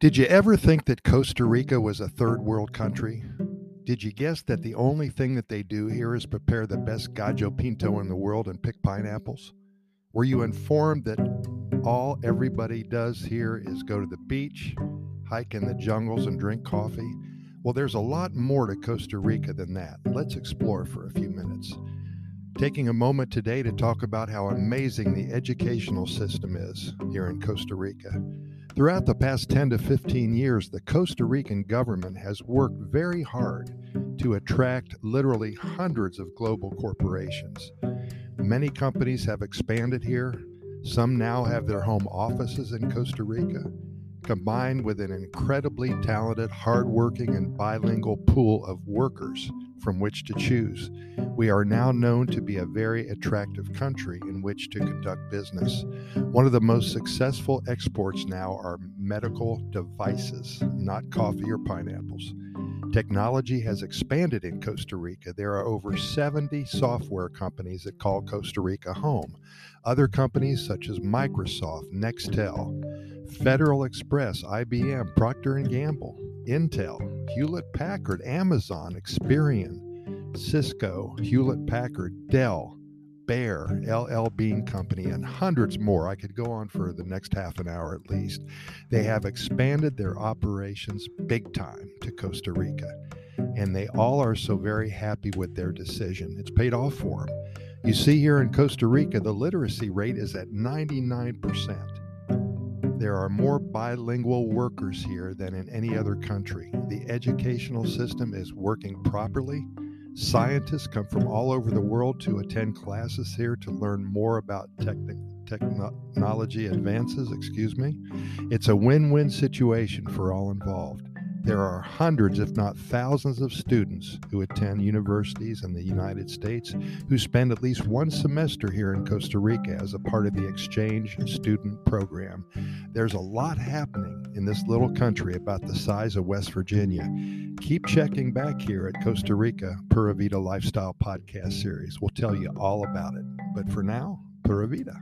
Did you ever think that Costa Rica was a third world country? Did you guess that the only thing that they do here is prepare the best gallo pinto in the world and pick pineapples? Were you informed that all everybody does here is go to the beach, hike in the jungles, and drink coffee? Well, there's a lot more to Costa Rica than that. Let's explore for a few minutes. Taking a moment today to talk about how amazing the educational system is here in Costa Rica. Throughout the past 10 to 15 years, the Costa Rican government has worked very hard to attract literally hundreds of global corporations. Many companies have expanded here. Some now have their home offices in Costa Rica combined with an incredibly talented, hardworking, and bilingual pool of workers from which to choose. We are now known to be a very attractive country in which to conduct business. One of the most successful exports now are medical devices, not coffee or pineapples. Technology has expanded in Costa Rica. There are over 70 software companies that call Costa Rica home. Other companies such as Microsoft, Nextel, Federal Express, IBM, Procter & Gamble, Intel, Hewlett Packard, Amazon, Experian, Cisco, Hewlett Packard, Dell, Bear, LL Bean Company, and hundreds more. I could go on for the next half an hour at least. They have expanded their operations big time to Costa Rica, and they all are so very happy with their decision. It's paid off for them. You see, here in Costa Rica, the literacy rate is at 99%. There are more bilingual workers here than in any other country. The educational system is working properly. Scientists come from all over the world to attend classes here to learn more about technology advances, excuse me. It's a win-win situation for all involved. There are hundreds, if not thousands, of students who attend universities in the United States who spend at least one semester here in Costa Rica as a part of the exchange student program. There's a lot happening in this little country about the size of West Virginia. Keep checking back here at Costa Rica Pura Vida Lifestyle Podcast Series. We'll tell you all about it. But for now, Pura Vida.